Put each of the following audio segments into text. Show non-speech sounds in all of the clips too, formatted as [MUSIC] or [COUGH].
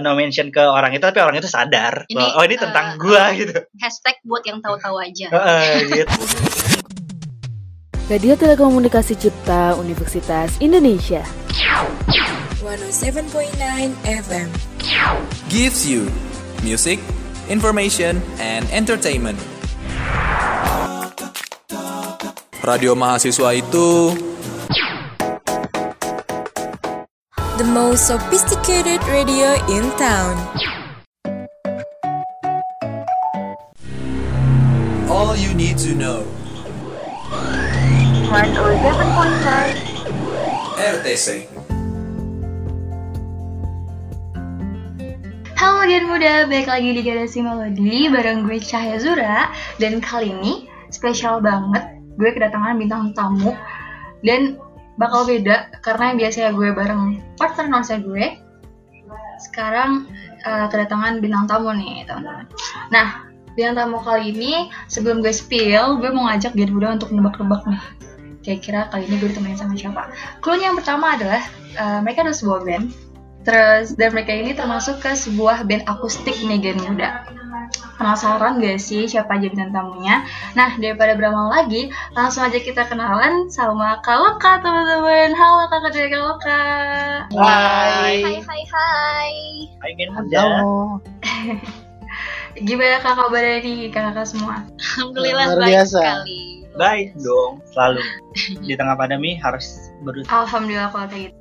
no mention ke orang itu tapi orang itu sadar Ini, bahwa, oh ini tentang eh, gua gitu Hashtag buat yang tahu-tahu aja. [LAUGHS] Heeh, gitu Radio Telekomunikasi Cipta Universitas Indonesia. 107.9 FM. gives you music, information, and entertainment. Radio mahasiswa itu The most sophisticated radio in town. all you need to know. RTC Halo Gen Muda, balik lagi di Garasi Melodi bareng gue Cahaya Zura Dan kali ini spesial banget gue kedatangan bintang tamu Dan bakal beda karena biasanya gue bareng partner nonsa gue Sekarang eh, kedatangan bintang tamu nih teman-teman. Nah, bintang tamu kali ini sebelum gue spill, gue mau ngajak Gen Muda untuk nebak-nebak nih. Kira-kira kali ini gue ditemenin sama siapa? Clue yang pertama adalah eh, mereka adalah sebuah band. Terus dan mereka ini termasuk ke sebuah band akustik nih Gen Muda. Penasaran gak sih siapa aja bintang tamunya? Nah daripada beramal lagi, langsung aja kita kenalan sama Kaloka teman-teman. Halo kakak dari Kaloka. Hai Hai hai hai. Hai Gen Muda [LAUGHS] Gimana kakak kabarnya nih kakak semua? Alhamdulillah Luar baik biasa. sekali. Baik dong Selalu Di tengah pandemi harus berusaha Alhamdulillah kalau kayak gitu.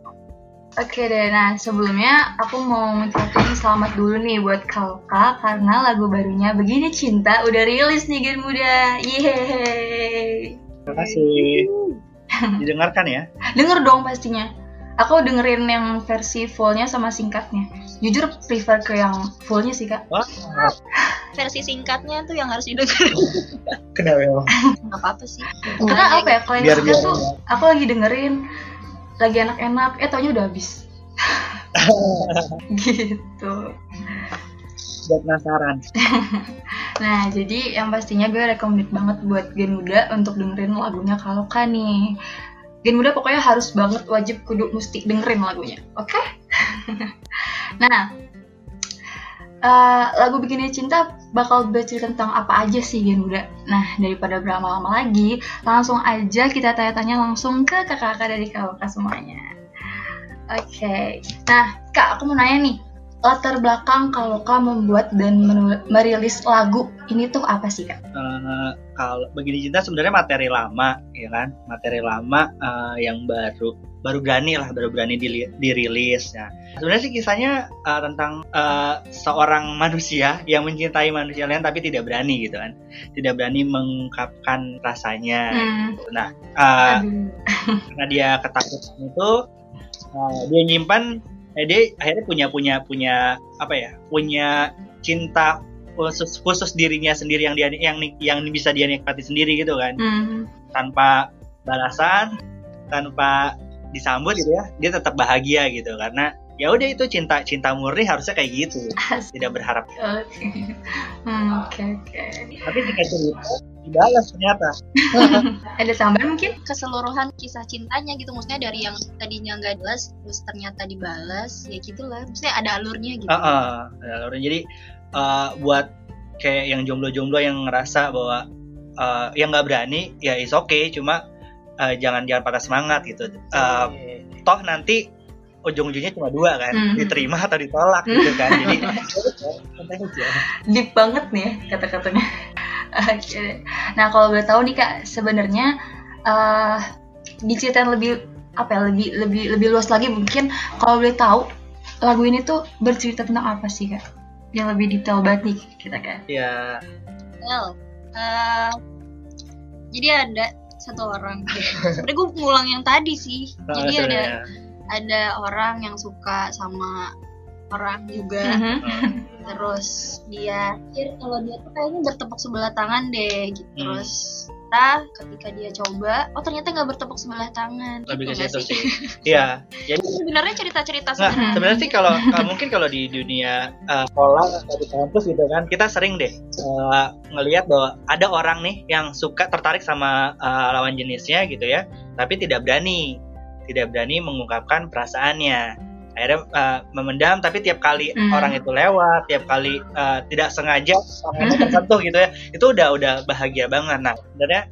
Oke deh, nah sebelumnya aku mau ngucapin selamat dulu nih buat Kaloka karena lagu barunya Begini Cinta udah rilis nih Gen Muda. Yeay. Terima kasih [LAUGHS] Didengarkan ya Denger dong pastinya. Aku dengerin yang versi fullnya sama singkatnya. Jujur prefer ke yang fullnya sih kak. Wah [LAUGHS] Versi singkatnya tuh yang harus didengar. Kenapa ya Gak apa-apa sih. Karena apa ya kalau yang Biar- singkat biar- tuh aku lagi dengerin lagi enak-enak, eh taunya udah habis. [LAUGHS] gitu. Buat penasaran [LAUGHS] Nah jadi yang pastinya gue recommended banget buat Gen Muda untuk dengerin lagunya Kaloka nih. Gen Muda pokoknya harus banget wajib kudu mesti dengerin lagunya, oke? [LAUGHS] nah, eh, lagu Begini Cinta bakal bercerita tentang apa aja sih Gen Muda? Nah daripada berlama-lama lagi, langsung aja kita tanya-tanya langsung ke kakak-kakak dari Kaloka semuanya. Oke, nah kak aku mau nanya nih, latar belakang Kaloka membuat dan merilis lagu ini tuh apa sih kak? Eh, Kalau Begini Cinta sebenarnya materi lama ya kan Materi lama eh, yang baru Baru berani lah Baru berani dili- dirilis. Nah sebenarnya sih kisahnya eh, tentang eh, Seorang manusia yang mencintai manusia lain Tapi tidak berani gitu kan. Tidak berani mengungkapkan rasanya. Hmm, Nah eh, aduh. [LAUGHS] karena dia ketakutan itu uh, dia nyimpan eh, dia akhirnya punya punya punya apa ya punya cinta khusus khusus dirinya sendiri yang dia yang yang bisa dia nikmati sendiri gitu kan. Hmm, tanpa balasan tanpa disambut gitu ya dia tetap bahagia gitu karena ya udah itu cinta cinta murni harusnya kayak gitu asik. tidak berharap Oke. Hmm, Oke oke. tapi jika cerita dibalas ternyata [LAUGHS] Ada tambahan mungkin? Keseluruhan kisah cintanya gitu maksudnya dari yang tadinya nggak jelas terus ternyata dibalas ya gitulah. Maksudnya ada alurnya gitu. Heeh, ada alurnya. jadi uh, buat kayak yang jomblo-jomblo yang ngerasa bahwa uh, yang nggak berani ya is okay cuma uh, jangan jangan patah semangat gitu Uh, toh nanti ujung-ujungnya cuma dua kan Hmm. diterima atau ditolak gitu kan jadi. [LAUGHS] Deep banget nih ya kata-katanya. [LAUGHS] Nah kalau boleh tahu nih kak, sebenarnya eh diceritain lebih apa ya lebih lebih lebih luas lagi mungkin kalau boleh tahu lagu ini tuh bercerita tentang apa sih kak? Yang lebih detail banget nih kita kan. ya Well, eh, jadi ada satu orang. Sebenarnya gue ngulang yang tadi sih. Jadi ada sebenarnya. ada orang yang suka sama orang juga. Mhm. Terus dia pikir kalau dia tuh kayaknya bertepuk sebelah tangan deh. Gitu. Hmm. Terus kita ketika dia coba, oh ternyata nggak bertepuk sebelah tangan. lebih ke gitu nggak situ sih [LAUGHS] iya jadi Sebenarnya cerita-cerita Nggak, sebenarnya. sebenarnya sih kalau uh, mungkin kalau di dunia uh, sekolah atau di kampus gitu kan kita sering deh uh, ngelihat bahwa ada orang nih yang suka tertarik sama uh, lawan jenisnya gitu ya tapi tidak berani tidak berani mengungkapkan perasaannya akhirnya uh, memendam tapi tiap kali Hmm. orang itu lewat tiap kali uh, tidak sengaja tangannya tersentuh gitu ya itu udah udah bahagia banget nah sebenarnya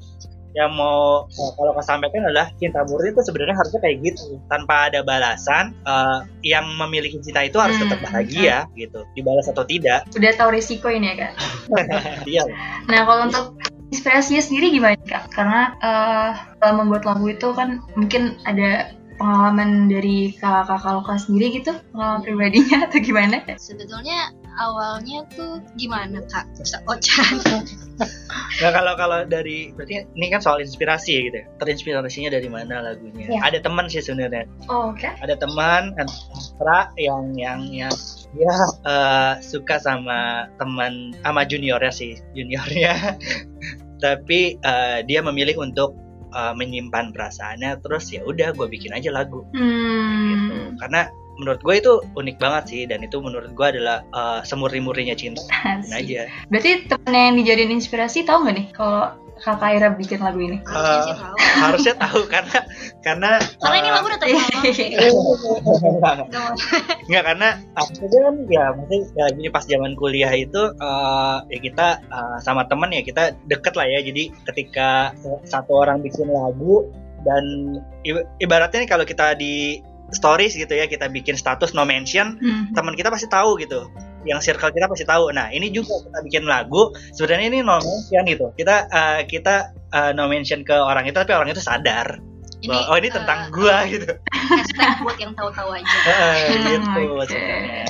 yang mau uh, kalau aku sampaikan adalah cinta murni itu sebenarnya harusnya kayak gitu tanpa ada balasan uh, yang memiliki cinta itu harus tetap Hmm. bahagia gitu dibalas atau tidak Udah tahu resiko ini ya kak. [LAUGHS] iya Nah kalau untuk inspirasinya sendiri gimana kak? Karena dalam membuat lagu itu kan mungkin ada pengalaman dari kakak-kakak lokal sendiri gitu, pengalaman pribadinya [LAUGHS] atau gimana? Sebetulnya awalnya tuh gimana kak? Bisa Ocan. [LAUGHS] Nah kalau kalau dari berarti ini kan soal inspirasi ya gitu ya. Terinspirasinya dari mana lagunya? Iya. Ada teman sih sebenarnya. Oh, oke. Ada teman Ra yang yang yang dia eh, suka sama teman sama juniornya sih juniornya. [LAUGHS] Tapi eh, dia memilih untuk eh, menyimpan perasaannya. Terus ya udah gue bikin aja lagu. Gitu. Hmm. Karena menurut gue itu unik banget sih dan itu menurut gue adalah eh, semurni-murninya cinta. Bikin Asik. aja. Berarti temennya yang dijadiin inspirasi tahu nggak nih kalau kakak Ira bikin lagu ini? Harusnya sih Eh, tahu. Harusnya tahu karena karena Karena ini eh, lagu udah terkenal. [LAUGHS] Enggak, karena akhirnya kan ya maksudnya ya gini pas zaman kuliah itu eh, ya kita eh, sama temen ya kita deket lah ya jadi ketika satu orang bikin lagu dan ibaratnya nih kalau kita di stories gitu ya kita bikin status no mention Hmm. teman kita pasti tahu gitu yang circle kita pasti tahu nah ini juga kita bikin lagu sebenarnya ini no mention gitu kita eh, kita eh, no mention ke orang itu tapi orang itu sadar Ini, bahwa, oh ini tentang gua gitu hashtag buat yang tahu-tahu aja. [LAUGHS] Eh, gitu Oke. sebenarnya.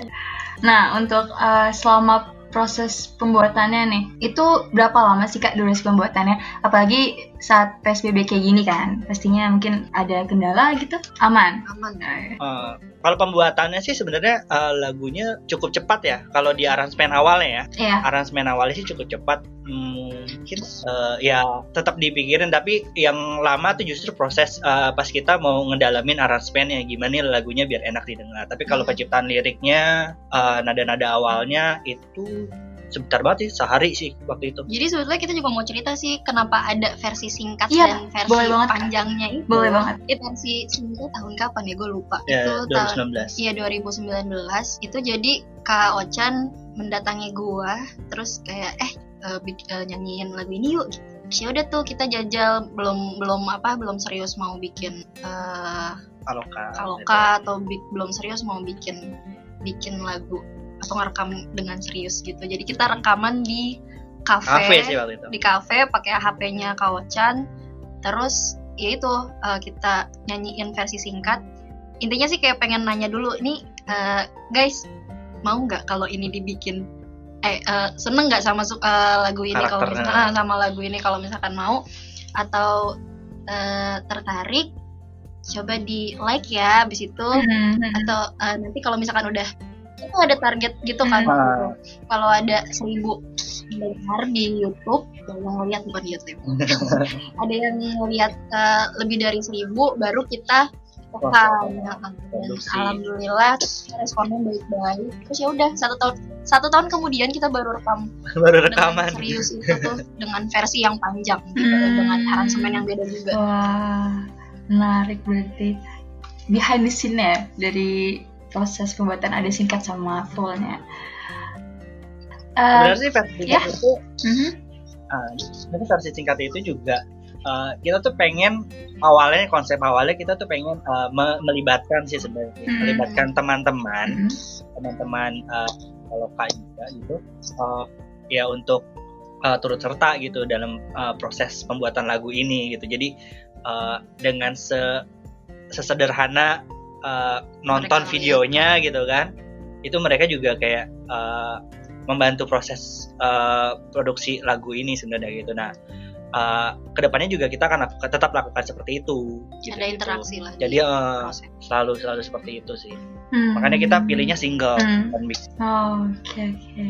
Nah, untuk uh, selama proses pembuatannya nih, itu berapa lama sih kak durasi pembuatannya? Apalagi saat PSBB kayak gini kan, pastinya mungkin ada kendala gitu, aman. Aman. Eh, kalau pembuatannya sih sebenarnya eh, lagunya cukup cepat ya. Kalau di aransemen awalnya ya, Iya. aransemen awalnya sih cukup cepat. Hmm, Mungkin eh, ya tetap dipikirin, tapi yang lama tuh justru proses eh, pas kita mau ngedalamin aransemennya gimana nih lagunya biar enak didengar. Tapi kalau Hmm. penciptaan liriknya, eh, nada-nada awalnya itu sebentar banget sih, sehari sih waktu itu. Jadi sebetulnya kita juga mau cerita sih kenapa ada versi singkat Iya, dan versi boleh banget, panjangnya itu. Boleh banget. Itu versi singkat tahun kapan ya? Gue lupa. Ya, itu tahun 2019. Iya 2019 itu jadi Kak Ochan mendatangi gua terus kayak eh eh, bik- eh, nyanyiin lagu ini yuk gitu. Ya udah tuh kita jajal belum belum apa belum serius mau bikin eh Kaloka. kaloka atau bi- belum serius mau bikin bikin lagu atau ngerekam dengan serius gitu. Jadi kita rekaman di Kafe sih waktu itu. di kafe pakai HP-nya Kaochan terus ya itu eh, kita nyanyiin versi singkat. Intinya sih kayak pengen nanya dulu ini eh, guys mau nggak kalau ini dibikin? Eh eh, seneng nggak sama eh, lagu ini kalau misalkan sama lagu ini kalau misalkan mau? Atau eh, tertarik? Coba di like ya abis itu. Hmm. atau eh, nanti kalau misalkan udah itu ada target gitu kan Hmm. kalau ada seribu dengar di YouTube yang ngeliat bukan di YouTube [LAUGHS] ada yang ngeliat eh, lebih dari seribu baru kita rekam Nah, alhamdulillah responnya baik-baik terus ya udah satu tahun satu tahun kemudian kita baru rekam [LAUGHS] Baru rekaman. serius itu tuh [LAUGHS] dengan versi yang panjang gitu, Hmm. dengan aransemen yang beda juga Wah, menarik berarti. Behind the scene ya dari proses pembuatan ada singkat sama fullnya. Eh, Sebenarnya sih versi ya. singkat itu mhm. Ah, sebenarnya versi singkat itu juga eh, kita tuh pengen awalnya konsep awalnya kita tuh pengen eh, me- melibatkan sih sebenarnya Hmm. melibatkan teman-teman Mhm. teman-teman eh, kalau kak juga gitu eh, ya untuk eh, turut serta gitu dalam eh, proses pembuatan lagu ini gitu jadi eh, dengan se sesederhana eh, nonton Mereka videonya gitu kan itu mereka juga kayak eh, membantu proses eh, produksi lagu ini sebenarnya gitu nah eh, ke depannya juga kita akan tetap lakukan seperti itu gitu, ada gitu. interaksi lah di jadi proses. selalu selalu seperti itu sih Hmm. makanya kita pilihnya single Hmm. dan mix Oh, Oke oke.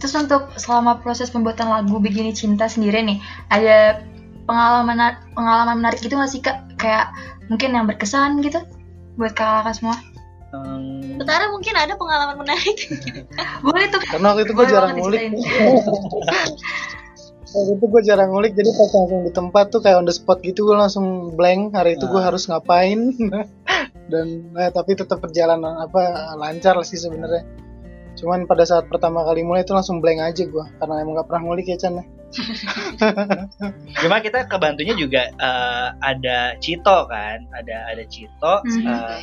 Terus untuk selama proses pembuatan lagu Begini Cinta sendiri nih, ada pengalaman pengalaman menarik gitu nggak sih kak? Kayak mungkin yang berkesan gitu buat kakak semua. Hmm, Betara mungkin ada pengalaman menarik [LAUGHS] Boleh tuh. Karena waktu itu gue jarang ngulik. [LAUGHS] Waktu itu gue jarang ngulik, jadi pas langsung di tempat tuh kayak on the spot gitu gue langsung blank. Hari itu gue Ah. harus ngapain? [LAUGHS] dan eh, tapi tetap perjalanan apa lancar lah sih sebenarnya cuman pada saat pertama kali mulai itu langsung blank aja gua karena emang gak pernah ngulik ya Chan ya. [LAUGHS] Cuma kita kebantunya juga eh, ada Cito kan, ada ada Cito eh, eh,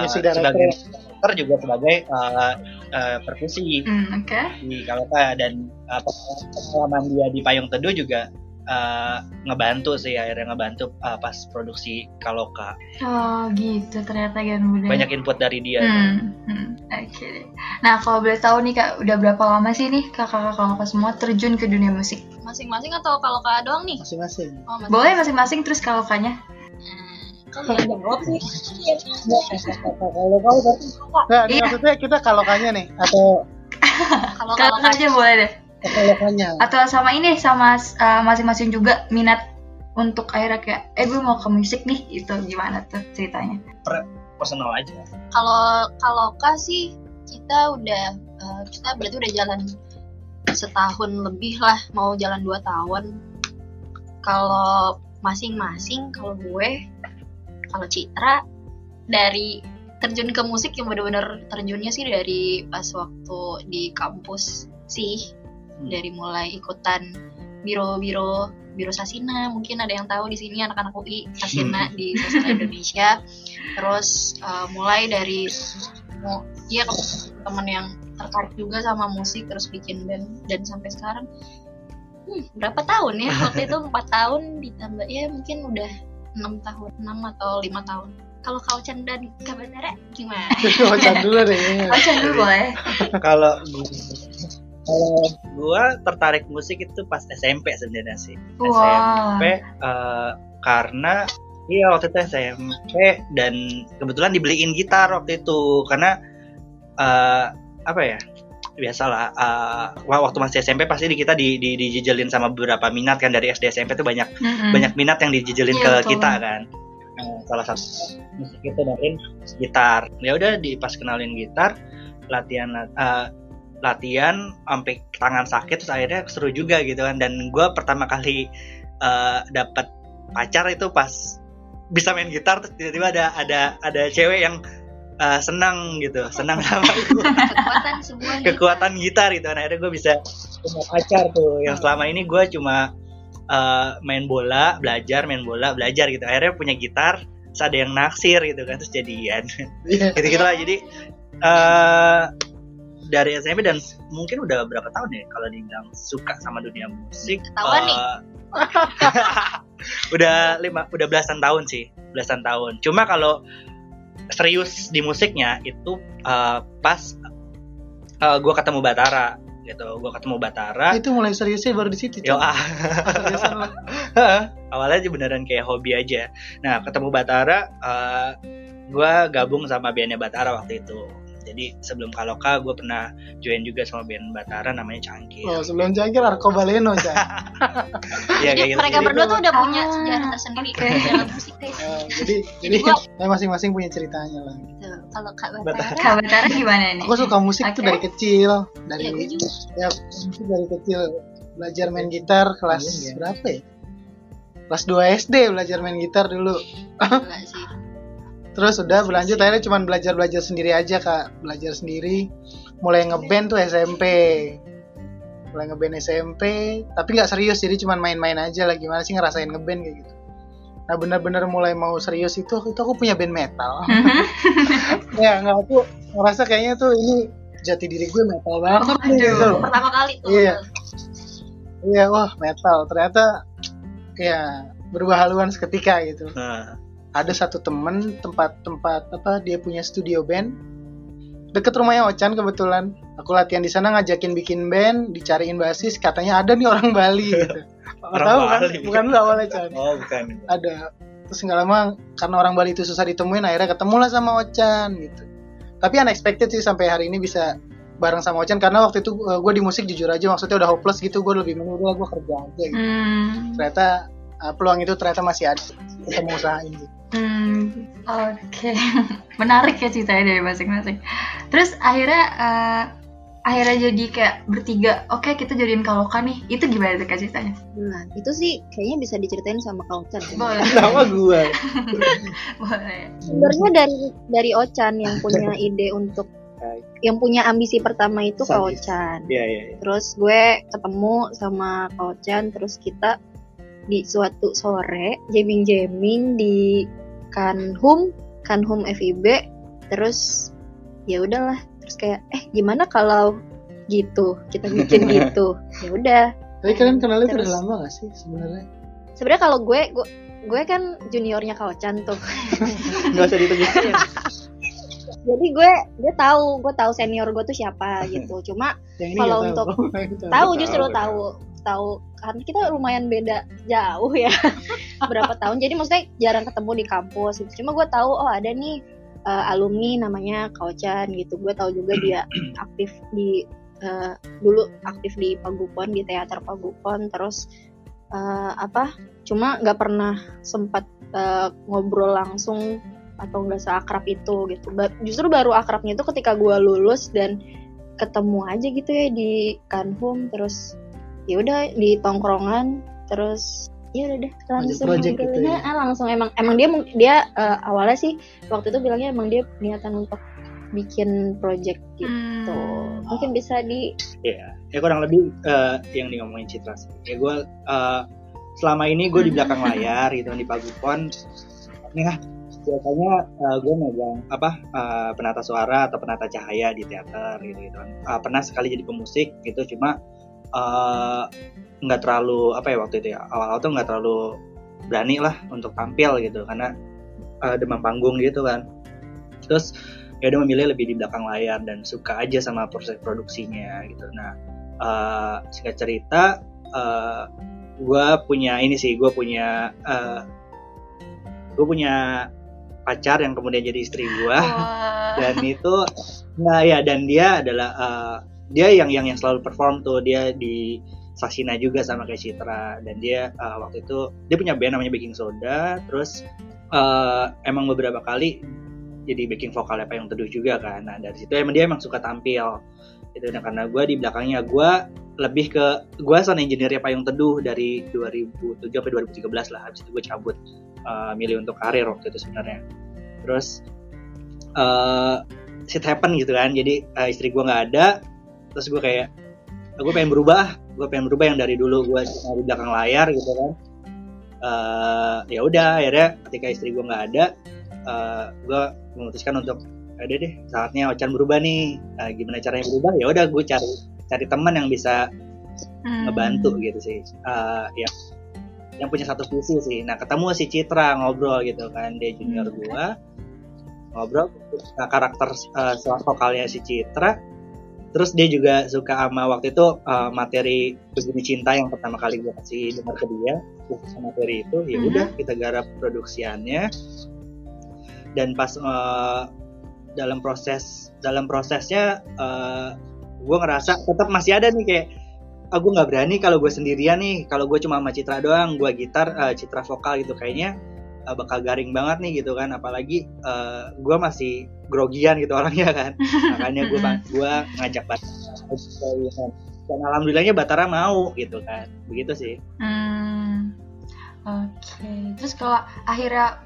Music director. sebagai director juga sebagai eh, eh, perkusi Hmm, Oke. di Kaloka dan eh, pengalaman dia di Payung Teduh juga eh, ngebantu sih akhirnya ngebantu eh, pas produksi Kaloka. Oh gitu ternyata kan udah. Banyak input dari dia. Hmm, hmm, Oke deh. Nah kalau boleh tahu nih kak, udah berapa lama sih nih kakak-kakak semua terjun ke dunia musik? Masing-masing atau kalau kak doang nih? masing-masing Oh, masing- Boleh masing-masing terus kalau? Kan yang jawab nih. kalau kau berarti nah Iya. maksudnya kita kalokannya nih atau [LAUGHS] Kalau Kalau kalau aja boleh deh. Kalokannya Atau sama ini sama uh, masing-masing juga minat untuk akhirnya kayak, eh gue mau ke musik nih, itu gimana tuh ceritanya? Personal aja. kalau kalau kak sih kita udah eh, kita berarti udah jalan setahun lebih lah mau jalan dua tahun kalau masing-masing kalau gue kalau Citra dari terjun ke musik yang bener-bener terjunnya sih dari pas waktu di kampus sih dari mulai ikutan biro-biro biro Sasina mungkin ada yang tahu di sini anak-anak UI Sasina di Sasina Indonesia. Terus eh, mulai dari mau iya teman yang tertarik juga sama musik terus bikin band. Dan sampai sekarang hmm, berapa tahun ya? Waktu itu [LAUGHS] empat tahun ditambah ya mungkin udah enam tahun enam atau lima tahun. Kalau kau Chan dan Kak Batara gimana? [LAUGHS] Wacan dulu deh. Chan dulu boleh. Kalau kalau gua tertarik musik itu pas SMP sebenarnya sih. Wah. SMP eh, karena iya waktu itu SMP dan kebetulan dibeliin gitar waktu itu karena eh, apa ya biasalah eh, waktu masih SMP pasti di kita di, di dijejelin sama beberapa minat kan dari SD SMP tuh banyak Mm-mm. banyak minat yang dijejelin Iya, ke betul. kita kan Nah, salah satu musik itu dengerin gitar ya udah di pas kenalin gitar latihan eh, latihan sampai tangan sakit terus akhirnya seru juga gitu kan. Dan gue pertama kali eh, dapat pacar itu pas bisa main gitar terus tiba-tiba ada ada ada cewek yang eh, senang gitu senang sama gua. Kekuatan sebuah kekuatan gitar gitu kan. Akhirnya gue bisa punya pacar tuh. Yang selama ini gue cuma eh, main bola belajar main bola belajar gitu. Akhirnya punya gitar terus ada yang naksir gitu kan terus jadian. Iya. gitu gitulah jadi eh dari SMP dan mungkin udah berapa tahun ya kalau dibilang suka sama dunia musik. Ketahuan nih. eh, [LAUGHS] udah lima udah belasan tahun sih belasan tahun. Cuma kalau serius di musiknya itu eh, pas gue ketemu Batara gitu gue ketemu Batara. Itu mulai seriusnya baru di situ yo ah. [LAUGHS] Awalnya aja beneran kayak hobi aja. Nah ketemu Batara gue gabung sama bandnya Batara waktu itu jadi sebelum Kaloka gue pernah join juga sama band Batara namanya Cangkir oh sebelum jangkir Arkobaleno Chan [LAUGHS] Iya, Jadi kayak gitu. mereka Jadi- berdua tuh udah punya Ah, sejarah tersendiri oke. dalam musik guys. Eh, jadi jadi gua- eh, [LAUGHS] masing-masing punya ceritanya lah Gitu. Kalau Kak Batara. Batara, Kak Batara gimana nih? aku suka musik tuh dari kecil dari ya gue juga. ya musik dari kecil belajar main gitar kelas Iya. berapa ya kelas 2 SD belajar main gitar dulu Gila sih. [LAUGHS] terus udah berlanjut akhirnya cuma belajar belajar sendiri aja kak belajar sendiri mulai ngeband tuh SMP mulai ngeband SMP tapi nggak serius jadi cuma main-main aja lah gimana sih ngerasain ngeband kayak gitu nah benar-benar mulai mau serius itu itu aku punya band metal [LAUGHS] ya nggak aku ngerasa kayaknya tuh ini jati diri gue metal banget gitu. Pertama kali tuh. Iya. Iya, wah metal. Ternyata ya berubah haluan seketika gitu. Nah, Ada satu temen tempat-tempat apa dia punya studio band deket rumahnya Ocan kebetulan. Aku latihan di sana ngajakin bikin band, dicariin basis, katanya ada nih orang Bali [LAUGHS] gitu. Orang Tahu kan? Bali. Bukan lu awalnya Chan. oh bukan Ada. Terus nggak lama karena orang Bali itu susah ditemuin, akhirnya ketemulah sama Ocan gitu. Tapi unexpected sih sampai hari ini bisa bareng sama Ocan karena waktu itu gue di musik jujur aja maksudnya udah hopeless gitu gue lebih menurut gue kerja aja gitu Hmm, ternyata uh, peluang itu ternyata masih ada kita mau usahain gitu. Hmm, oke. [LAUGHS] Menarik ya ceritanya dari masing-masing. Terus akhirnya eh, akhirnya jadi kayak bertiga oke kita jadiin kaloka nih itu gimana tuh ceritanya Nah, itu sih kayaknya bisa diceritain sama sih. boleh [LAUGHS] Sama gue. [LAUGHS] boleh Sebenarnya dari dari Ocan yang punya ide untuk yang punya ambisi pertama itu Kak Sadis. Ocan. Iya iya. iya. Terus gue ketemu sama Kak Ocan, terus kita di suatu sore jamming-jamming di Kanhum, Kanhum FIB, terus ya udahlah, terus kayak eh gimana kalau gitu kita bikin [LAUGHS] gitu ya udah Tapi kalian kenalnya udah Terus. lama gak sih sebenarnya? sebenarnya kalau gue gue gue kan juniornya Kak Ocan tuh [LAUGHS] Gak usah ditegasin. [LAUGHS] jadi gue gue tahu gue tahu senior gue tuh siapa gitu cuma Kalau nggak untuk- tahu. Justru tahu. tahu tahu karena kita lumayan beda jauh ya. [LAUGHS] Berapa tahun. Jadi maksudnya jarang ketemu di kampus gitu. cuma gue tahu oh ada nih uh, alumni namanya Kaucan gitu. Gue tahu juga dia [CLEARS THROAT] aktif di uh, dulu aktif di Pagupon di teater Pagupon. Terus uh, apa cuma nggak pernah sempat uh, ngobrol langsung atau nggak seakrab itu gitu. Justru baru akrabnya itu ketika gue lulus dan ketemu aja gitu ya di Kanhum. Terus ya udah di tongkrongan terus ya udah deh langsung project gitu ya? Ah, langsung emang emang dia dia uh, awalnya sih waktu itu bilangnya emang dia niatan untuk bikin project gitu Hmm. mungkin bisa di Iya. Ya kurang lebih eh, yang di ngomongin Citra sih. Ya gue eh, selama ini gue di belakang [LAUGHS] layar gitu di Pagupon. Nih lah biasanya gue megang apa eh, penata suara atau penata cahaya di teater gitu gitu kan. Eh, pernah sekali jadi pemusik gitu cuma eh, nggak terlalu apa ya waktu itu ya awal-awal tuh nggak terlalu berani lah untuk tampil gitu karena eh, demam panggung gitu kan. Terus ya udah memilih lebih di belakang layar dan suka aja sama proses produksinya gitu. Nah eh, singkat cerita gue punya ini sih gue punya gue punya pacar yang kemudian jadi istri gue dan itu nah ya dan dia adalah eh, dia yang yang yang selalu perform tuh dia di Sasina juga sama kayak Citra. Dan dia eh, waktu itu dia punya band namanya Baking Soda terus eh, emang beberapa kali jadi backing vokalnya Payung Teduh juga kan. Nah dari situ emang dia emang suka tampil itu nah karena gue di belakangnya gue lebih ke gue sound engineer Payung Teduh dari 2007 sampai 2013 lah. Habis itu gue cabut eh, milih untuk karir waktu itu sebenarnya. Terus eh shit happen gitu kan. Jadi eh, istri gue nggak ada terus gue kayak gue pengen berubah gue pengen berubah yang dari dulu gue cuma di belakang layar gitu kan. Eh ya udah akhirnya ketika istri gue nggak ada eh gue memutuskan untuk ada deh saatnya Ocan berubah nih. Eh, gimana caranya berubah? Ya udah gue cari cari teman yang bisa Hmm. ngebantu gitu sih. Eh ya yang punya satu visi sih. Nah ketemu si Citra ngobrol gitu kan dia junior Hmm. gua. Ngobrol nah, karakter suara vokalnya si Citra terus dia juga suka sama waktu itu eh, materi begini cinta yang pertama kali gue kasih dengar ke dia khusus materi itu ya Mhm. udah kita garap produksiannya dan pas eh, dalam proses dalam prosesnya gue ngerasa tetap masih ada nih kayak aku nggak berani kalau gue sendirian nih kalau gue cuma sama Citra doang gue gitar eh, Citra vokal gitu kayaknya eh, bakal garing banget nih gitu kan apalagi eh, gue masih grogian gitu [LAUGHS] orangnya kan makanya gue gue ngajak Batara dan alhamdulillahnya Batara mau gitu kan begitu sih Hmm. Oke. Terus kalau akhirnya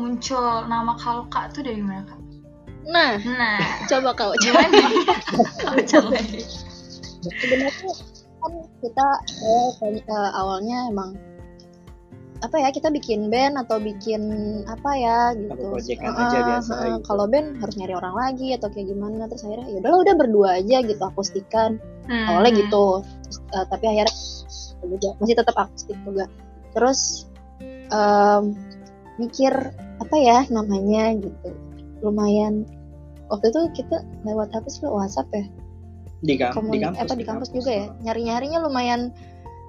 muncul nama Kaloka tuh dari mana kak? nah Nah, coba kau gimana? Kau coba. sebenarnya kan kita awal, eh, awalnya emang apa ya kita bikin band atau bikin apa ya gitu. Atau proyekan aja biasa eh, gitu. kalau band harus nyari orang lagi atau kayak gimana terus akhirnya ya udahlah udah berdua aja gitu akustikan. Hmm. awalnya gitu. Terus, eh, tapi akhirnya juga masih tetap akustik juga. Terus em, mikir apa ya namanya gitu. Lumayan waktu itu kita lewat apa sih WhatsApp ya? Di, kam di kampus apa di kampus juga ya? Nyari nyarinya lumayan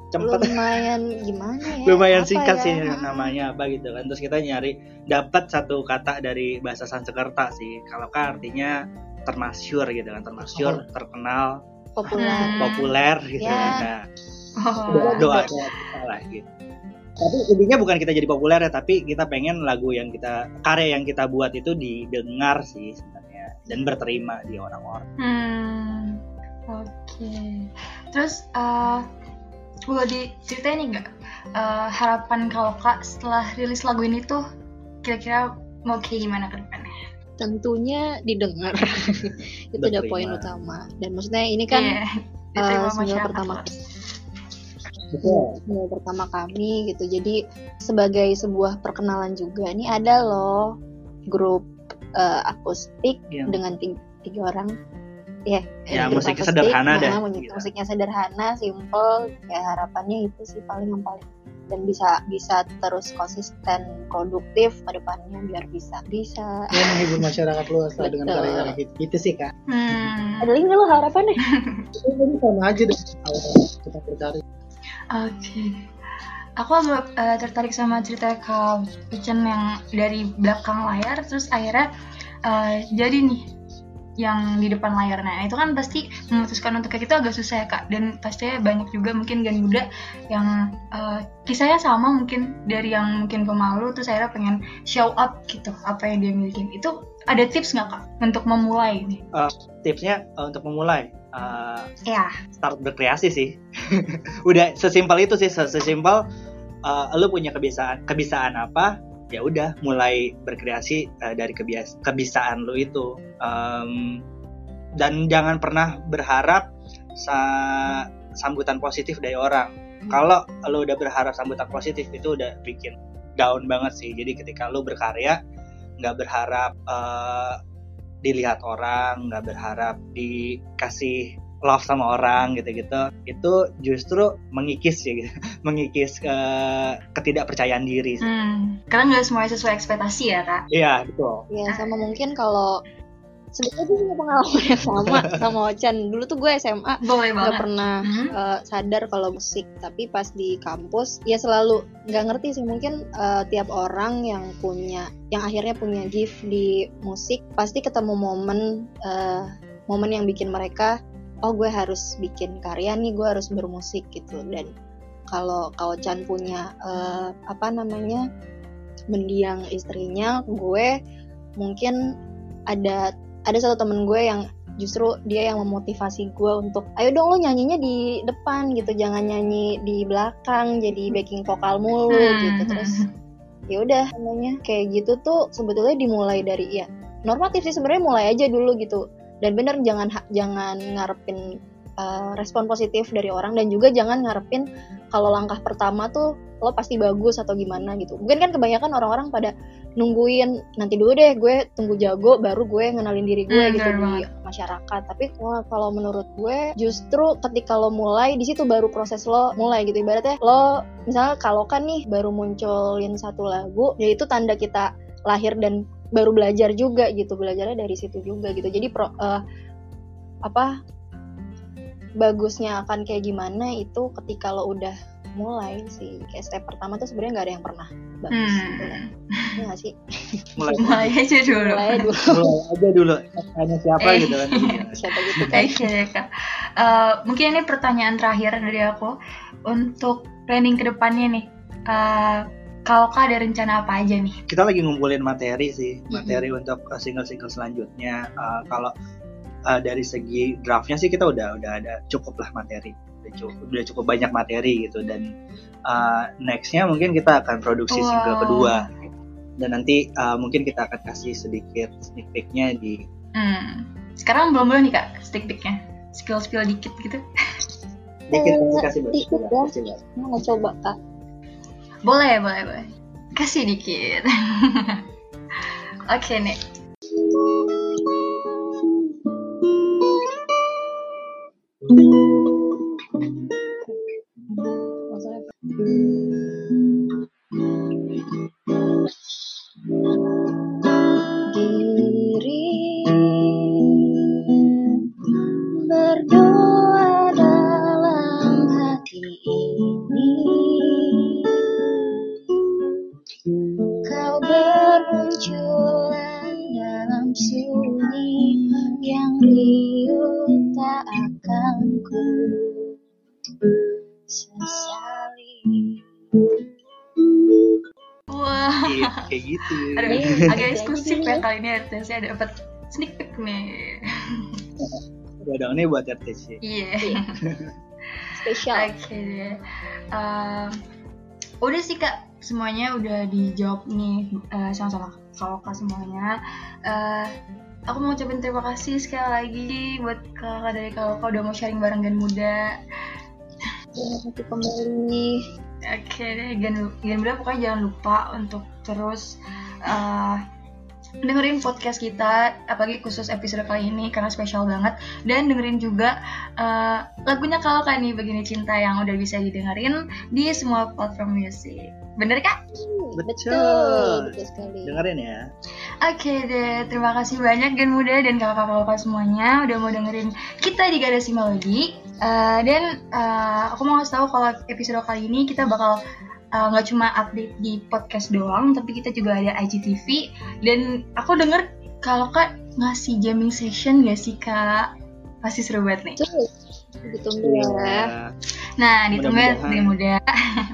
cepet lumayan gimana ya lumayan apa singkat ya? sih namanya apa gitu kan terus kita nyari dapat satu kata dari bahasa Sanskerta sih kalau kan artinya termasyur gitu kan termasyur terkenal populer Hmm. populer gitu Ya. nah Oh. doa kita lah gitu tapi intinya bukan kita jadi populer ya tapi kita pengen lagu yang kita karya yang kita buat itu didengar sih sebenarnya dan berterima di orang-orang Hmm. Oke. Terus eh boleh diceritain nih nggak? Eh, harapan kalau kak setelah rilis lagu ini tuh kira-kira mau kayak gimana ke depannya? tentunya didengar. [LAUGHS] Itu udah poin utama. Dan maksudnya ini kan Iya, eh, diterima single pertama. Betul. single pertama kami gitu. Jadi sebagai sebuah perkenalan juga ini ada loh grup eh, akustik Yang- dengan tiga, tiga orang ya Ya, musiknya sederhana nah, dah, musik- gitu. musiknya sederhana simple ya harapannya itu sih paling yang paling dan bisa bisa terus konsisten produktif ke depannya biar bisa bisa Ya menghibur masyarakat luas lah dengan karya-karya gitu. Gitu sih kak. Hmm. ada lagi nggak lo harapannya Ini sama aja deh. Kita berkarya. Oke. Aku agak eh, tertarik sama cerita Kak Ucen yang dari belakang layar terus akhirnya eh, jadi nih yang di depan layar. Nah, itu kan pasti memutuskan untuk kayak gitu agak susah ya, Kak. Dan pastinya banyak juga mungkin gen muda yang eh, kisahnya sama mungkin dari yang mungkin pemalu terus akhirnya pengen show up gitu apa yang dia miliki. Itu ada tips nggak, Kak, untuk memulai ini? Tipsnya eh, untuk memulai eh, Ya. start berkreasi sih. [LAUGHS] udah sesimpel itu sih, sesimpel eh, lu punya kebiasaan kebiasaan apa? Ya udah mulai berkreasi eh, dari kebias kebiasaan lu itu. Em, dan jangan pernah berharap sa- sambutan positif dari orang. Kalau lu udah berharap sambutan positif itu udah bikin down banget sih. Jadi ketika lu berkarya nggak berharap eh, dilihat orang, nggak berharap dikasih love sama orang gitu-gitu, itu justru mengikis ya, gitu. [LAUGHS] mengikis eh, ketidakpercayaan diri. sih. Hmm. Karena nggak semuanya sesuai ekspektasi ya, Kak. Iya betul. Ya sama mungkin kalau sebetulnya gue punya pengalaman yang sama [LAUGHS] sama Ochan. Dulu tuh gue SMA nggak pernah Mhm. eh, sadar kalau musik, tapi pas di kampus ya selalu nggak ngerti sih mungkin eh, tiap orang yang punya yang akhirnya punya gift di musik pasti ketemu momen eh, momen yang bikin mereka oh gue harus bikin karya nih gue harus bermusik gitu. Dan kalau kalau Chan punya eh, apa namanya mendiang istrinya gue mungkin ada ada satu temen gue yang justru dia yang memotivasi gue untuk ayo dong lo nyanyinya di depan gitu jangan nyanyi di belakang jadi backing vokal mulu Hmm. gitu. Terus ya udah namanya kayak gitu tuh sebetulnya dimulai dari ya normatif sih sebenarnya mulai aja dulu gitu dan bener jangan jangan ngarepin uh, respon positif dari orang dan juga jangan ngarepin kalau langkah pertama tuh lo pasti bagus atau gimana gitu. Mungkin kan kebanyakan orang-orang pada nungguin nanti dulu deh gue tunggu jago baru gue ngenalin diri gue Hmm, gitu di masyarakat. Tapi kalau- kalau menurut gue justru ketika lo mulai di situ baru proses lo mulai gitu. Ibaratnya lo misalnya kalau kan nih baru munculin satu lagu ya itu tanda kita lahir dan baru belajar juga gitu belajarnya dari situ juga gitu jadi pro, eh, apa bagusnya akan kayak gimana itu ketika lo udah mulai sih kayak step pertama tuh sebenarnya nggak ada yang pernah bagus Hmm. gitu kan Iya nggak sih Mulai, [LAUGHS] Mulai aja dulu. mulai dulu [LAUGHS] mulai aja dulu. Tanya siapa Eh. gitu kan. siapa gitu kan. Eh, mungkin ini pertanyaan terakhir dari aku untuk planning ke depannya nih. Eh, kalau kak ada rencana apa aja nih? kita lagi ngumpulin materi sih materi untuk uh, single-single selanjutnya Uh, kalau uh, dari segi draftnya sih kita udah udah ada cukup lah materi udah cukup, udah cukup banyak materi gitu dan uh, nextnya mungkin kita akan produksi single Wow. kedua dan nanti uh, mungkin kita akan kasih sedikit sneak peeknya di Hmm. Sekarang belum boleh nih kak stick picknya. Spill spill dikit gitu. dikit Eh, kasih buat dikit ya. kasih buat. mau coba kak Boleh boleh boleh. Kasih dikit. [LAUGHS] Oke nih. Maksudnya Iya, gitu ya ini RTS-nya dapat sneak peek nih. Dong, ini buat RTC. Iya. Spesial. Oke deh. Udah sih kak, semuanya udah dijawab nih eh, sama-sama kakak semuanya. Eh, aku mau ucapin terima kasih sekali lagi buat kakak dari kakak udah mau sharing bareng Gen Muda. Nanti kembali. Oke deh, Gen, Gen Muda pokoknya jangan lupa untuk terus eh, dengerin podcast kita, apalagi khusus episode kali ini karena spesial banget. Dan dengerin juga eh, lagunya kalau kan nih Begini Cinta yang udah bisa didengerin di semua platform musik. Bener kak? Betul. betul sekali. Dengerin ya. Oke deh, terima kasih banyak Gen Muda dan kakak-kakak semuanya udah mau dengerin kita di Garasi Melodi. Eh, dan eh, aku mau kasih tahu kalau episode kali ini kita bakal eh, nggak cuma update di podcast doang, tapi kita juga ada IGTV. Dan aku denger kalau kak ngasih jamming session gak sih kak? Pasti seru banget nih. Betul. Ditunggu ya. Iya. Nah, ditunggu ya Mudah-mudahan.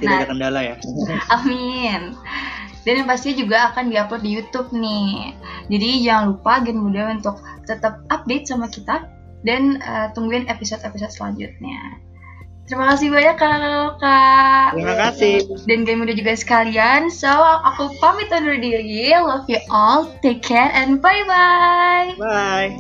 Tidak Nah, ada kendala ya. [LAUGHS] Amin. Dan yang pastinya juga akan diupload di YouTube nih. Jadi jangan lupa Gen Muda untuk tetap update sama kita dan eh, tungguin episode-episode selanjutnya. Terima kasih banyak kak. Terima kasih. Dan Gen Muda juga sekalian. So aku pamit undur diri. Love you all. Take care and bye bye. Bye.